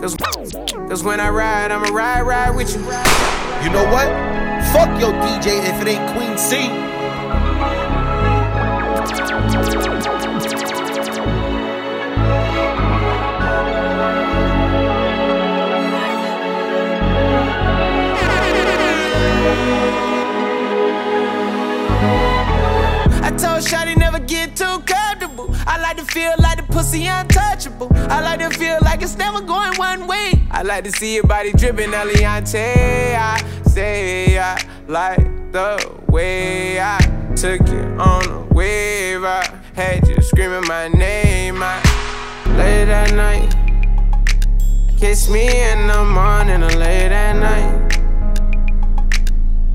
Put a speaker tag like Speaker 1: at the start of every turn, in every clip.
Speaker 1: Cause, Cause when I ride, I'ma ride, ride with you.
Speaker 2: You know what? Fuck your DJ if it ain't Queen C.
Speaker 1: like to feel like the pussy untouchable. I like to feel like it's never going one way. I like to see your body dripping, Eliante. I say I like the way I took you on a wave. I had you screaming my name. I late at night. Kiss me in the morning or late at night.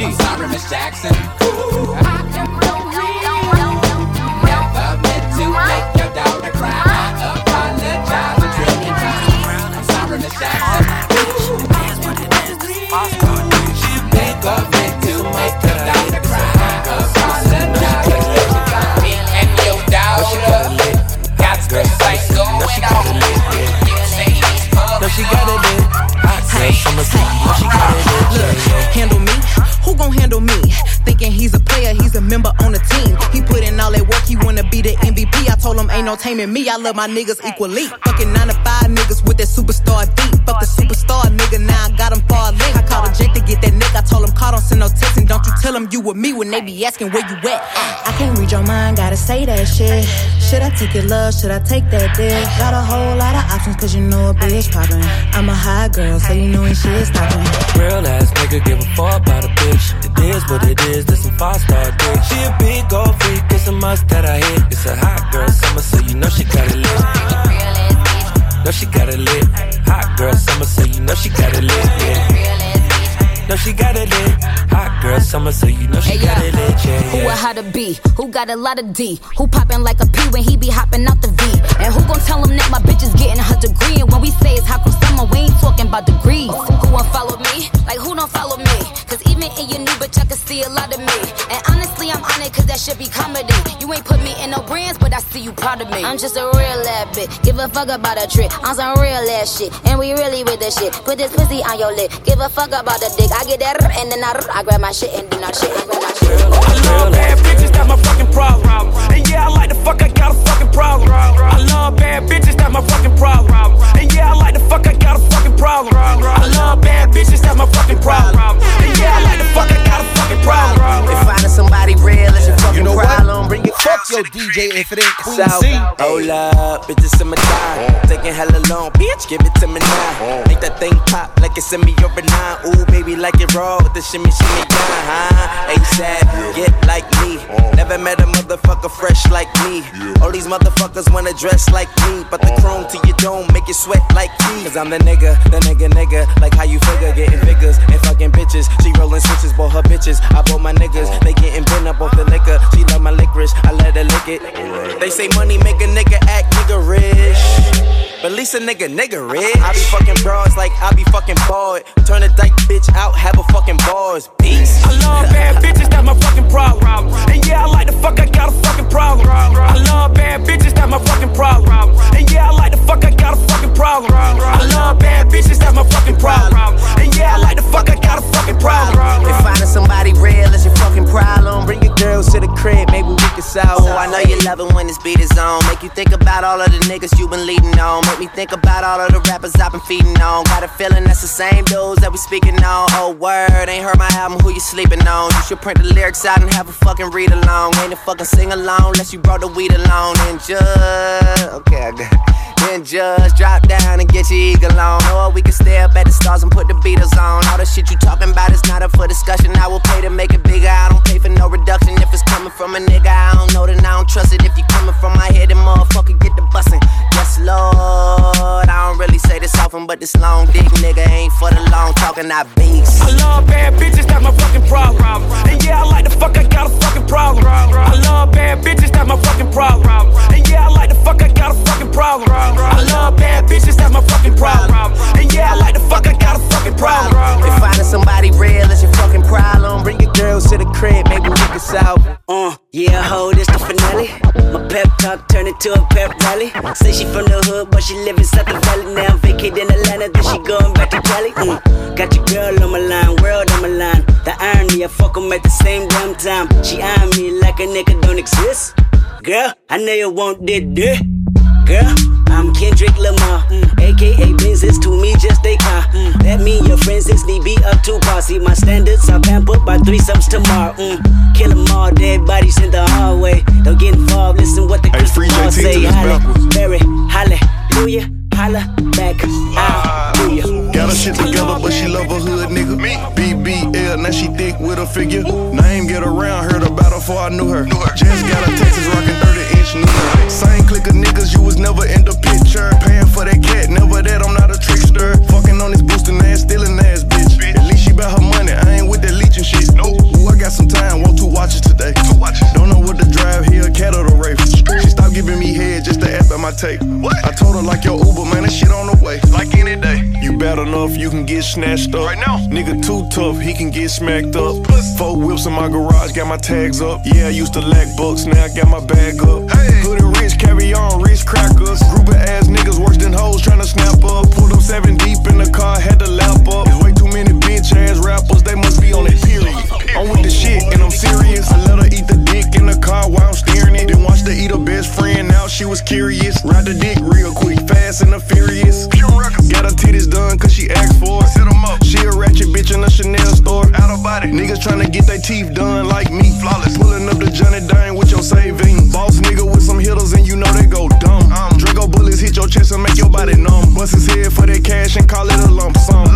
Speaker 3: I'm sorry, Miss Jackson. Ooh,
Speaker 4: no taming me. I love my niggas equally. Fucking nine to five niggas with that superstar deep. Fuck the superstar nigga, now I got him far link. I called a jet to get that nigga. I told him call, don't send no text, and don't you tell him you with me when they be asking where you at. I can't read your mind, gotta say that shit. Should I take your love? Should I take that dick? Got a whole lot of options, cause you know a bitch poppin'. I'm a high girl, so you know when shit's stoppin'.
Speaker 5: Real ass nigga, give a fuck about a bitch. It is what it is, this some five star dick. She a big gold freak, it's a must that I hit. It's a hot girl summer, so you know she got it lit. No, she got it lit. Hot girl summer, so you know she got it lit. Yeah. No, she got it lit. Hot girl summer, so you know she hey, got yeah. it lit. Yeah,
Speaker 6: yeah. Who a how to be? Who got a lot of D? Who popping like a P when he be hopping out the V? And who gon' tell him that my bitch is getting her degree? And when we say it's hot girl summer, we ain't talking about degrees. Who won't follow me? Like who don't follow me? Cause even in your new but you can see a lot of me. And honestly, I'm on it cause that should be comedy. You ain't put me in no brands, but I see you proud of me. I'm just a real ass bitch. Give a fuck about a trick. I'm some real ass shit. And we really with this shit. Put this pussy on your lip. Give a fuck about the dick. I get that and then I, I grab my shit and then I shit. I grab my shit.
Speaker 7: I love bad bitches, that's my fucking problem. And yeah, I like the fuck, I got a fucking problem. I love bad bitches, that's my fucking problem. And yeah, I like the fuck, I got a fucking problem. I love bad bitches, that's my fucking problem. And yeah, I like the fuck, I got a fucking problem.
Speaker 8: If finding somebody real is your fucking
Speaker 2: You know what?
Speaker 8: problem, bring it
Speaker 2: Fuck your DJ if it ain't Queen
Speaker 9: South.
Speaker 2: C.
Speaker 9: Hold up, bitches in my time. Uh. Taking hella long, bitch, give it to me now. Uh. Make that thing pop like it's in me over nine. Ooh, baby, like it raw with the shimmy, shimmy, down, huh? ASAP, get like me. Uh. Never met a motherfucker fresh like me. All these motherfuckers wanna dress like me, but the uh-huh. chrome to your dome make you sweat like me. Cause I'm the nigga, the nigga, nigga. Like how you figure, getting figures and fucking bitches. She rolling switches, bought her bitches. I bought my niggas, uh-huh. they getting bent up off the liquor. She love my licorice, I let her lick it. They say money make a nigga act nigga rich. But at least a nigga, nigga rich. I be fucking bras like I be fucking bored. Turn a dyke bitch out, have a fucking bars. Beast.
Speaker 7: I love bad bitches, that's my fucking problem. And yeah, I like the fuck, I got a fucking problem. I love bad bitches, that's my fucking problem. And yeah, I like the fuck, I got a fucking problem. I love bad bitches, that's my fucking problem. And yeah, I like the fuck, I got a fucking problem.
Speaker 8: If finding somebody real is your fucking problem, bring your girls to the crib, maybe we can solve. Oh, I know you love it when this beat is on. Make you think about all of the niggas you been leading on. Make me think about all of the rappers I've been feeding on. Got a feeling that's the same dudes that we speaking on. Oh, word, ain't heard my album, who you sleeping on? You should print the lyrics out and have a fucking read along. Ain't a fucking sing along unless you brought the weed along. And just, okay, I got then just drop down and get your eagle on. Or we can stay up at the stars and put the Beatles on. All the shit you talking about is not up for discussion. I will pay to make it bigger. I don't pay for no reduction. If it's coming from a nigga, I don't know, then I don't trust it. If you coming from my head, then motherfucker get the bussin'. Yes, Lord. I don't really say this often, but this long dick nigga ain't for the long talking. I beats.
Speaker 7: I love bad bitches, that's my fucking problem. And yeah, I like the fuck, I got a fucking problem. I love bad bitches, that's my fucking problem. And yeah, I like the fuck, I got a fucking problem. I love bad bitches, that's my fucking problem. And yeah, I like the fuck, I got a fucking problem.
Speaker 8: If finding somebody real is your fucking problem, bring your girls to the crib, maybe we can solve.
Speaker 10: Uh, yeah, ho, this the finale. My pep talk turned into a pep rally. Say she from the hood, but she live inside the valley. Now vacate in Atlanta, then she going back to Cali. Mm. Got your girl on my line, world on my line. The irony, I fuck 'em at the same damn time. She eyeing me like a nigga don't exist. Girl, I know you want this, this. Girl, I'm Kendrick Lamar, mm. aka Benz is to me just a car. Mm. That mean your friends is need be up to par. See my standards are pampered by threesomes tomorrow. Mm. Kill 'em all, dead bodies in the hallway. Don't get involved, listen what the
Speaker 11: Hey,
Speaker 10: crystal
Speaker 11: free
Speaker 10: ball
Speaker 11: JT
Speaker 10: say.
Speaker 11: this
Speaker 10: Halle,
Speaker 11: backwards.
Speaker 10: Berry, hallelujah, holla back, hallelujah.
Speaker 11: Got her shit together, but she love a hood nigga. BBL, now she thick with a figure. Name get around, heard about her before I knew her. Just got a Texas rockin' 30 inch new. Same clique of niggas, you was never in the picture. Paying for that cat, never that, I'm not a trickster. Fucking on this boosting ass, stealing ass bitch. At least she bout her money, I ain't with that leeching shit. Ooh, I got some time, want two watches today. Don't know what to drive here, cat or the race. She stopped giving me head just to ask my tape. I told her like your Uber, man, that shit on the way. Like any day. You bad enough, you can get snatched up. Right now. Nigga too tough, he can get smacked up. Four whips in my garage, got my tags up. Yeah, I used to lack bucks, now I got my bag up. Hey. Hood and rich, carry on, rich crackers. Group of ass niggas worse than hoes tryna snap up. Pulled up seven deep in the car, had to lap up. There's way too many bitch ass rappers, they must be on that period. I'm with the shit and I'm serious. I let her the dick in the car while I'm steering it. Then watch her eat her best friend, now she was curious. Ride the dick real quick, fast and the furious. Got her titties done cause she asked for it. Set them up. She a ratchet bitch in a Chanel store. Out of body. Niggas tryna get their teeth done like me. Flawless. Pulling up the Johnny Dane with your saving. Boss nigga with some hitters and you know they go dumb. Um. Draco bullets hit your chest and make your body numb. Bust his head for that cash and call it a lump sum.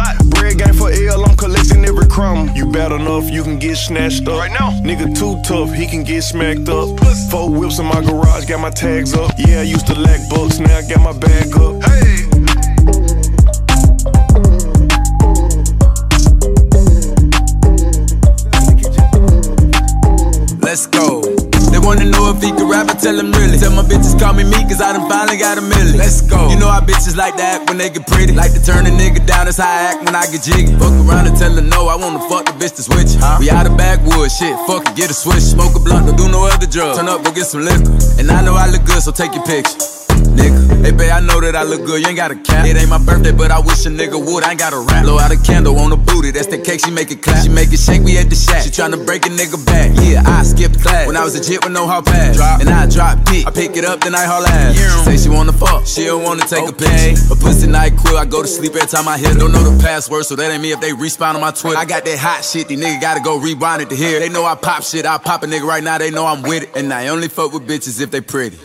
Speaker 11: Bread game for L, I'm collecting every crumb. You bad enough, you can get snatched up. Right now. Nigga too tough, he can get smacked up. Four whips in my garage, got my tags up. Yeah, I used to lack bucks, now I got my bag up. Hey.
Speaker 12: Let's go. Wanna know if he can rap, I tell him really. Tell my bitches call me me, cause I done finally got a million. Let's go. You know how bitches like that when they get pretty. Like to turn a nigga down, that's how I act when I get jiggy. Fuck around and tell her no, I wanna fuck the bitch to switch. Huh? We out of backwoods, shit, fuck it, get a switch. Smoke a blunt, don't do no other drugs. Turn up, go get some liquor. And I know I look good, so take your picture nigga. Hey, babe, I know that I look good, you ain't got a cap. It ain't my birthday, but I wish a nigga would. I ain't got a rap. Blow out a candle on the booty, that's the cake, she make it clap. She make it shake, we at the shack. She tryna break a nigga back. Yeah, I skipped class. When I was a jit with no hall pass. Drop. And I drop dick. I pick it up, then I haul ass. She say she wanna fuck, she don't wanna take okay. a picture. A pussy night quill, I go to sleep every time I hit. Don't know the password, so that ain't me if they respawn on my Twitter. I got that hot shit, these niggas gotta go rewind it to hear. They know I pop shit, I pop a nigga right now, they know I'm with it. And I only fuck with bitches if they pretty.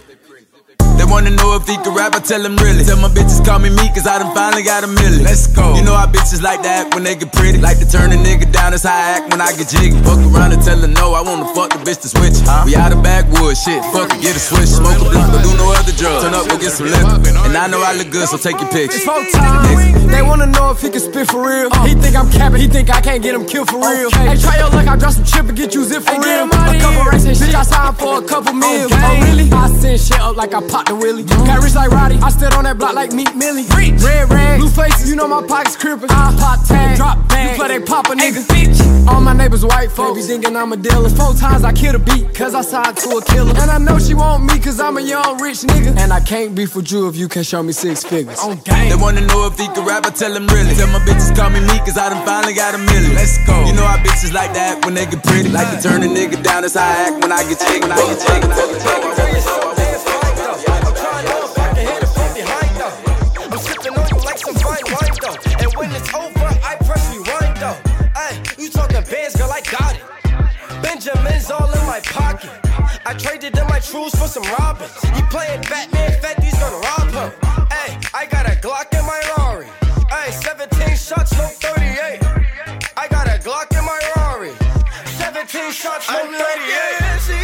Speaker 12: They wanna know if he can rap, I tell him really. Tell my bitches call me me, cause I done finally got a million. Let's go. You know how bitches like that when they get pretty. Like to turn a nigga down, that's how I act when I get jiggy. Fuck around and tell her no, I wanna fuck the bitch to switch. Huh? We out of backwoods, shit, fuck it, get a switch. Smoke a blunt, but do no other drugs. Turn up, go get some liquor. And I know I look good, so take your pictures. picture.
Speaker 5: They wanna know if he can spit for real. He think I'm capping, he think I can't get him killed for real. Hey, try your luck, I drop some chip and get you zip for real. A couple racks and shit, I signed for a couple mil. Oh, really? I send shit up like I popped a willy. Got rich like Roddy, I stood on that block like Meek Milly. Rich. Red rag, blue faces, you know my pockets crippin'. I pop tag, drop bag, you play they pop a nigga. bitch. All my neighbors white folks, be thinking I'm a dealer. Four times I kill a beat, cause I signed to a killer. And I know she want me, cause I'm a young rich nigga. And I can't be for you if you can't show me six figures. Oh, on game.
Speaker 12: They wanna know if he can rap, I tell him really. Tell my bitches call me me, cause I done finally got a million. Let's go. You know how bitches like that when they get pretty. Like to turn a nigga down, that's how I act when I get chick, when I get chick, when I get chick.
Speaker 13: Traded in my trues for some robins. He playing Batman, Fetty's gonna rob him. Hey, I got a Glock in my Rari. Ay, 17 shots, no 38. I got a Glock in my Rari. 17 shots, no 38.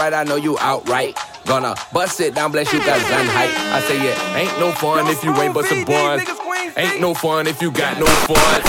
Speaker 14: right, I know you outright.
Speaker 15: Gonna bust it down, bless you, got gun height. I say yeah, ain't no fun if you ain't but some bun. Ain't no fun if you got no fun.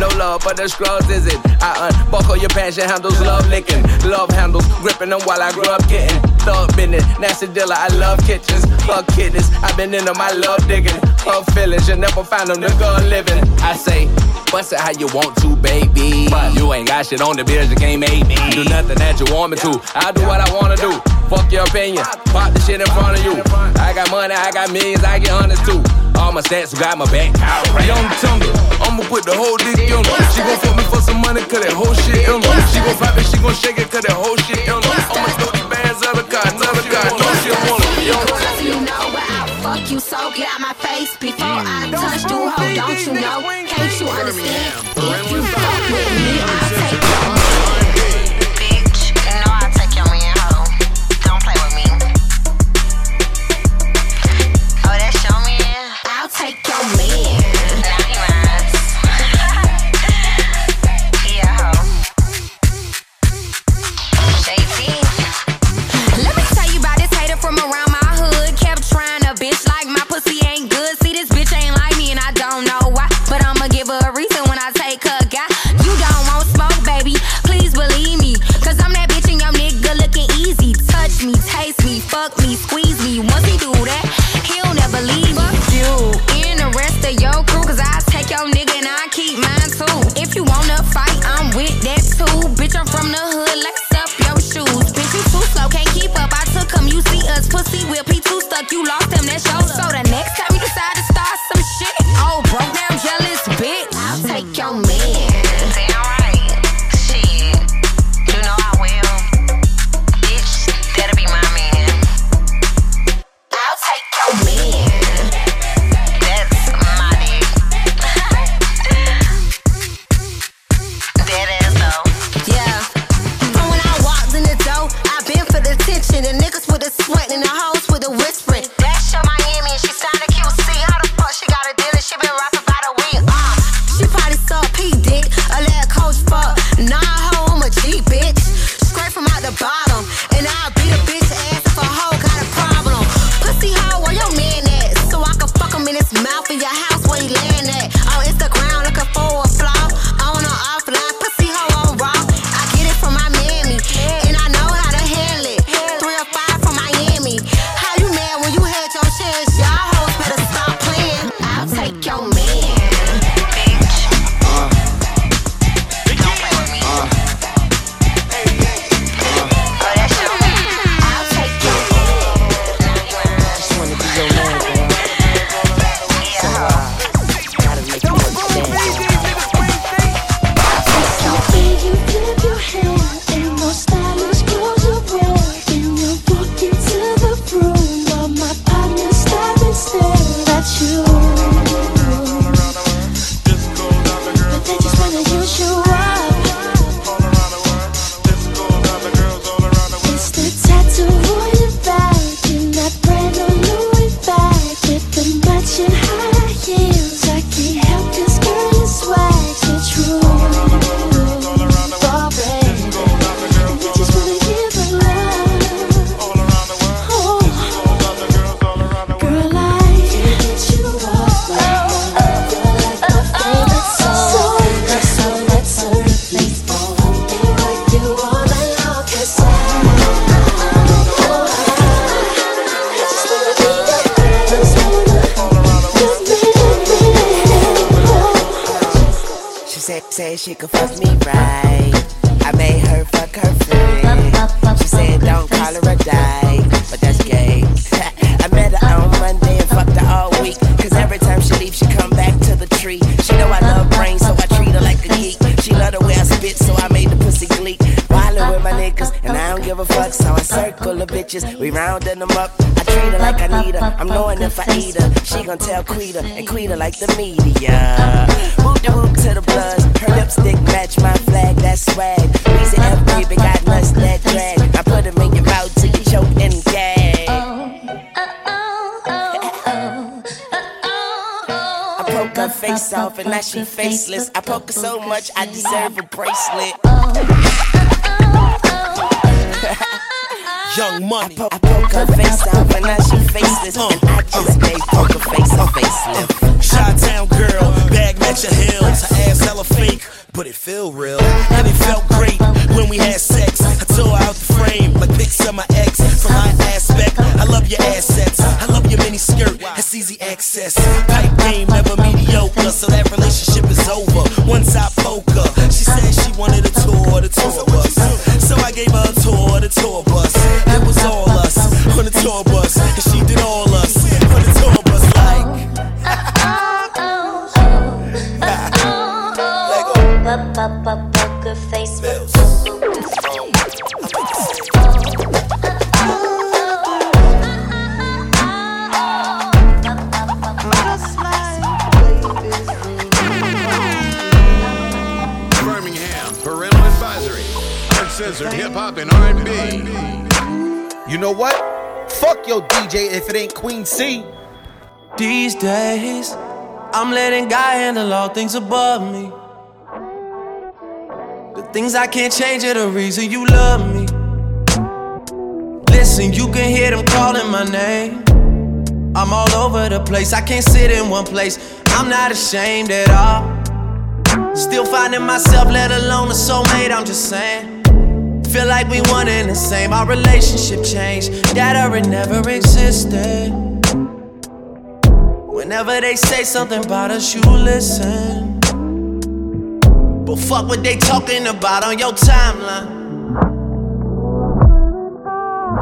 Speaker 15: No love for the scrubs, is it? I unbuckle your passion handles, love licking. Love handles, gripping them while I grew up getting thug business. Nasty dealer, I love kitchens. Fuck kidneys, I've been in them, I love digging. Fuck feelings, you never find them, the girl living. I say, Bust it how you want to, baby. But you ain't got shit on the bills, you can't make me. Do nothing that you want me to. I do what I wanna do. Fuck your opinion. Pop the shit in front of you. I got money, I got millions, I get honest too. All my stats who got my back. Right. Young Tumble, I'ma put the whole dick in her. She gon' fuck me for some money, cut that whole shit in her. She gon' fight it, she gon' shake it, cut that whole shit in her.
Speaker 16: like Anita. I'm
Speaker 9: knowing if I eat her, she gon' tell Quita and Quita like the media. Whoop the whoop to the buzz, Her lipstick match my flag. That's swag. Reason F baby got nuts that drag. I put them in your mouth till you choke and gag. I poke her face off and now she faceless. I poke her so much I deserve a bracelet.
Speaker 17: Young Money.
Speaker 9: I broke her face off and now she faceless. And uh, I just uh. gave poker face a facelift.
Speaker 17: Chi-town girl, bag match your heels. Her ass hella fake, but it feel real. And it felt great when we had sex. I tore out the frame like pics of my ex. From my aspect, I love your assets. I love your mini skirt, it's easy access. Pipe game, never mediocre, so that relationship is over. Once I poke her, she said she wanted a tour, the tour bus. So I gave her a tour, the tour bus. Queen C.
Speaker 8: These days, I'm letting God handle all things above me. The things I can't change are the reason you love me. Listen, you can hear them calling my name. I'm all over the place, I can't sit in one place. I'm not ashamed at all. Still finding myself, let alone a soulmate, I'm just saying. Feel like we one and the same, our relationship changed. That or it never existed. Whenever they say something about us, you listen. But fuck what they talking about on your timeline.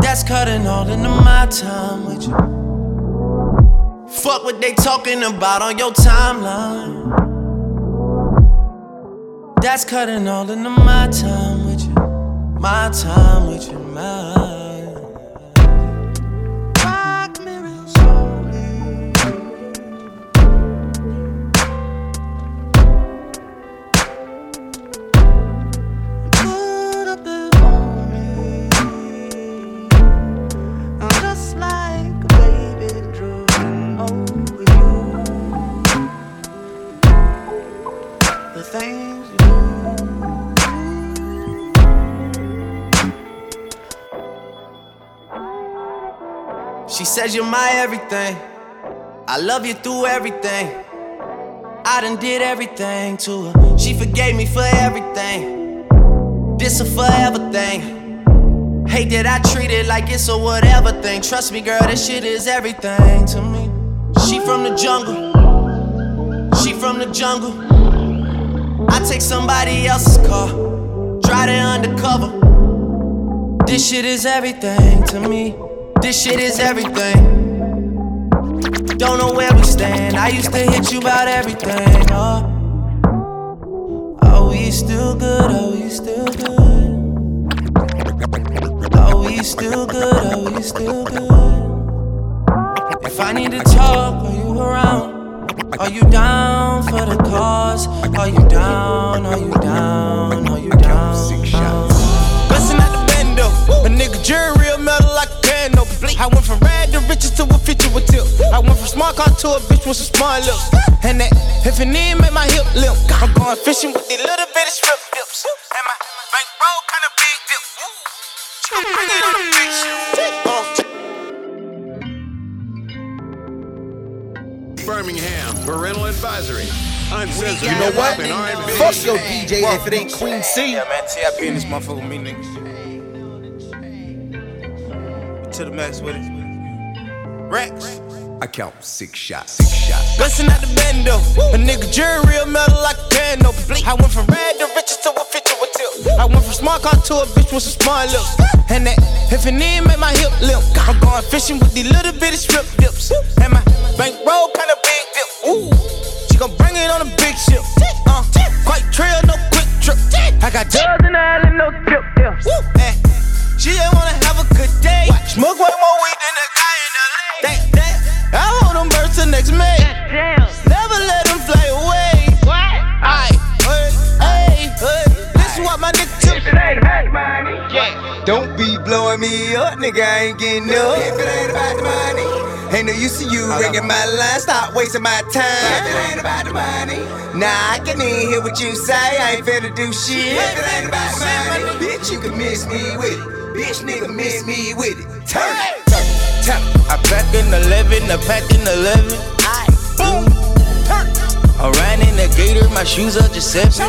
Speaker 8: That's cutting all into my time with you. Fuck what they talking about on your timeline. That's cutting all into my time. My time with you, my. She says you're my everything. I love you through everything. I done did everything to her. She forgave me for everything. This a forever thing. Hate that I treat it like it's a whatever thing. Trust me, girl, this shit is everything to me. She from the jungle. She from the jungle. I take somebody else's car. Drive it undercover. This shit is everything to me. This shit is everything. Don't know where we stand. I used to hit you about everything. Oh, are we still good? Are we still good? Are we still good? Are we still good? If I need to talk, are you around? Are you down for the cause? Are you down? Are you down? Are you down?
Speaker 17: Rad to a feature with tip. I went from smart car to a bitch with some smart lips. And that if it need make my hip limp. I'm going fishing with these little bitty strip dips. And my bankroll kinda big dip. Bring it on the big shit. Uh.
Speaker 18: Birmingham, parental advisory. Uncensored
Speaker 17: You know what?
Speaker 18: hop and R&B.
Speaker 17: Fuck your DJ if it ain't Queen C.
Speaker 19: Yeah, man, TIP in this motherfucker with me, niggas. To the max with it. Rex.
Speaker 20: I count six shots, six shots.
Speaker 17: Bustin' out the bando. A nigga jury real metal like a piano. I went from rad to riches to a feature with tip. I went from smart car to a bitch with some smart lips. And that if it need make my hip limp. I'm going fishing with these little bitty strip dips. And my bankroll kinda big dip. Ooh, she gon' bring it on a big ship. Uh, quite trail, no quick trip. I got dubs
Speaker 21: me up, nigga. I ain't getting up.
Speaker 17: If it ain't about the money.
Speaker 21: Ain't no use to you ringing my line. Stop wasting my time.
Speaker 17: If it ain't about the money.
Speaker 21: Nah, I can even hear what you say. I ain't finna do shit.
Speaker 17: If it ain't about the money.
Speaker 21: Bitch, you can miss me with it.
Speaker 8: Bitch, nigga, miss me with it. Turn it, turn it, turn it.
Speaker 17: I pack in 11, I pack in 11.
Speaker 8: I Boom.
Speaker 17: I'm riding in the gator, my shoes are Giuseppe.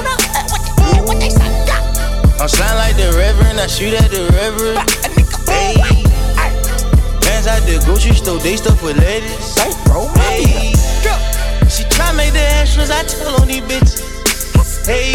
Speaker 17: I'm slime like the reverend, I shoot at the reverend. Hey. Bands at the grocery store, they stuff with ladies. Hey. She try make the extras, I tell on these bitches. Hey.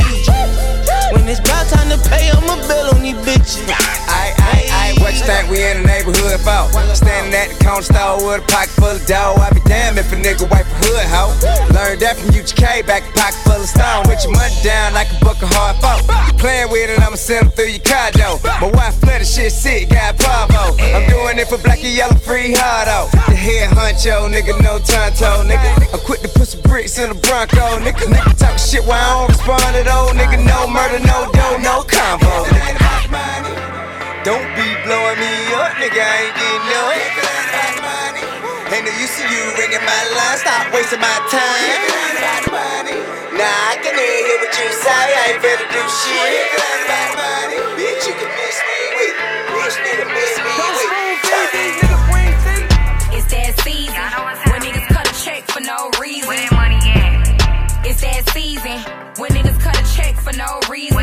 Speaker 17: When it's about time to pay, I'ma bill on these bitches.
Speaker 8: I, aight, aight, what you think we in the neighborhood for? Standing at the corner store with a pocket full of dough. I be damned if a nigga wipe hood. Learned that from UGK, back a pocket full of stone. With your money down like a book of hard folk. Playing with it, I'ma send send 'em through your door. My wife flooded shit sick, got Pavo. I'm doing it for black and yellow, free hard out. The head honcho, nigga, no tonto, nigga. I'm quick to put some bricks in the Bronco, nigga. Nigga talk shit while I don't respond at all, nigga. No murder, no dough, no combo. Don't be blowing me up, nigga. I ain't getting no Ain't no use to you ringing my line. Stop wasting my time. Nah, I can hear what you say. I ain't better do shit. Bitch, you can miss me with. Bitch, nigga, miss me with it.
Speaker 22: It's that season when niggas cut a check for no reason. Where
Speaker 23: money at?
Speaker 22: It's that season when niggas cut a check for no reason.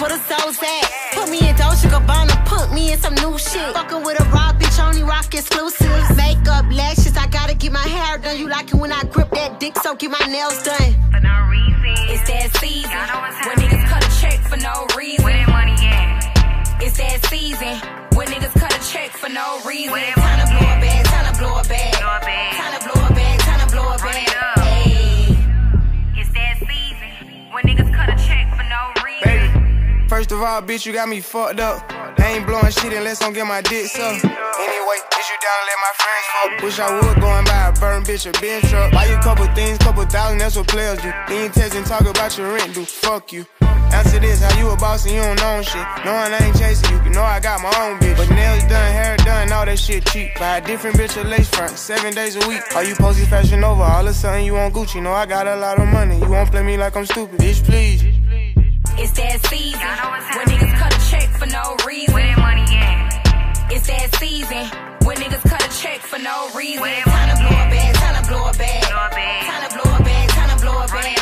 Speaker 15: What a scammers, what a souls at? Put me in Dolce Gabbana, put me in some new shit. Fucking with a raw bitch, only rock exclusives. Makeup, lashes, I gotta get my hair done. You like it when I grip that dick, so get my nails done.
Speaker 23: For no reason.
Speaker 22: It's that season
Speaker 24: all, bitch, you got me fucked up. I ain't blowing shit unless I'm get my dick sucked. Anyway, bitch, you down to let my friends fuck. Wish I would go and buy a burn bitch a bench truck. Buy you a couple things, couple thousand, that's what players do. Then you and talk about your rent, do fuck you. Answer this, how you a boss and you don't own shit. Knowing I ain't chasing you, you know I got my own bitch. But nails done, hair done, all that shit cheap. Buy a different bitch a lace front, seven days a week. All you posted fashion over, all of a sudden you want Gucci. Know I got a lot of money, you won't play me like I'm stupid, bitch, please.
Speaker 22: It's that season when niggas cut a check for no reason.
Speaker 23: Where money at?
Speaker 22: It's that season when niggas cut a check for no reason. Time to blow a bag, time to blow a bag. Time to blow a bag, time to blow a bag.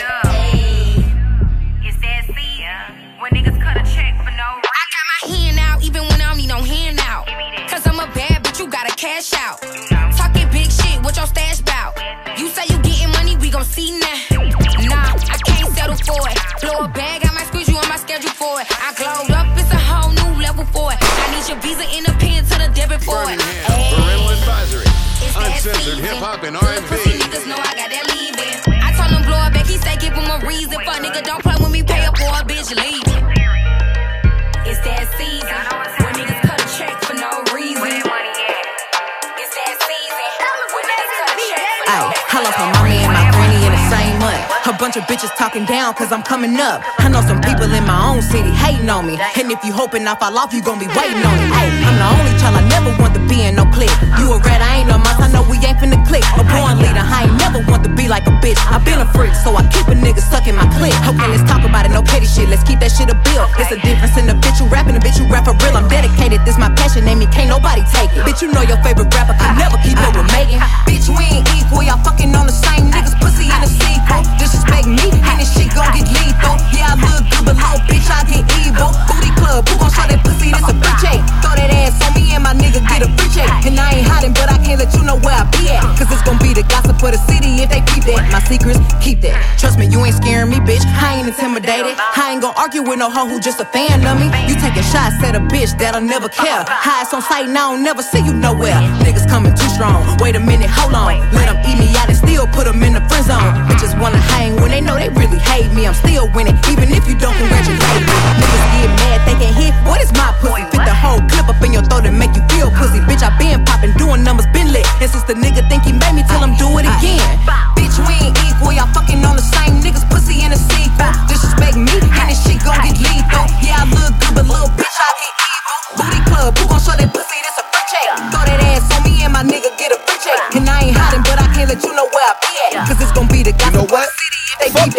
Speaker 23: It's that season when niggas cut a check for no reason.
Speaker 22: I got my hand out even when I don't need no handout. Cause I'm a bad bitch, you gotta cash out.
Speaker 18: Uncensored hip hop and
Speaker 22: Pussy
Speaker 18: R&B.
Speaker 22: niggas know I got that leaving. I told him blow it back, he say give him a reason. Fuck nigga, don't play with me, pay up for a bitch leaving. It's that season when niggas cut a check for no reason. It's that season when niggas cut a check for no
Speaker 4: Ay, I lost my mommy and my granny in the same month. A bunch of bitches talking down cause I'm coming up. I know some people in my own city hating on me. And if you hoping I fall off, you gon' be waiting on it. Ay, I'm the only child I never want to be in no You a rat, I ain't no mouse, I know we ain't finna click. A born leader, I ain't never want to be like a bitch. I been a freak, so I keep a nigga stuck in my clique. Okay, let's talk about it, no petty shit. Let's keep that shit a bill. It's a difference in the bitch you rapping, the bitch you rap for real. I'm dedicated, this my passion, name me, can't nobody take it. Bitch, you know your favorite rapper can never keep up with Megan. Bitch, we ain't equal, y'all fucking on the same niggas, pussy in a sequel. Disrespect me, and this shit gon' get lethal. Yeah, I look good, but low, bitch, I get evil. Booty club, who gon' show that pussy? This a you know where I be at. Cause it's gonna be the gossip for the city if they keep that. My secrets, keep that. Trust me, you ain't scaring me, bitch. I ain't intimidated. I ain't gon' argue with no hoe who just a fan of me. You taking shots at a bitch that'll never care. Highs on sight, now I don't never see you nowhere. Niggas coming too strong. Wait a minute, hold on. Let them eat me out and still put them in the friend zone. Bitches wanna hang when they know they really hate me. I'm still winning, even if you don't congratulate me. Niggas get mad, they can hit. What is my pussy? Fit the whole clip up in your throat and make you feel pussy. Bitch, I been popping, doing numbers, been lit. And since the nigga think he made me, tell him do it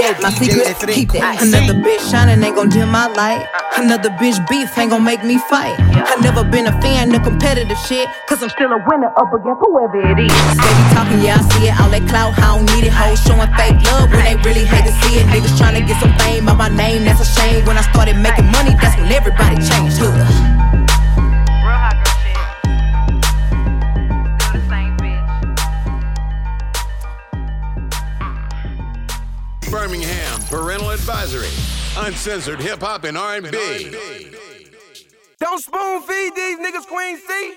Speaker 4: that. My secret, keep that. Another bitch shining ain't gon' dim my light. Another bitch beef ain't gon' make me fight. I never been a fan of competitive shit. Cause I'm still a winner up against whoever it is. Steady talking, yeah, I see it. All that clout, I don't need it. Hoes showing fake love when they really hate to see it. Niggas trying to get some fame by my name, that's a shame. When I started making money, that's when everybody changed. Huh.
Speaker 18: Parental Advisory. Uncensored hip hop and R&B.
Speaker 13: Don't spoon feed these niggas Queen C.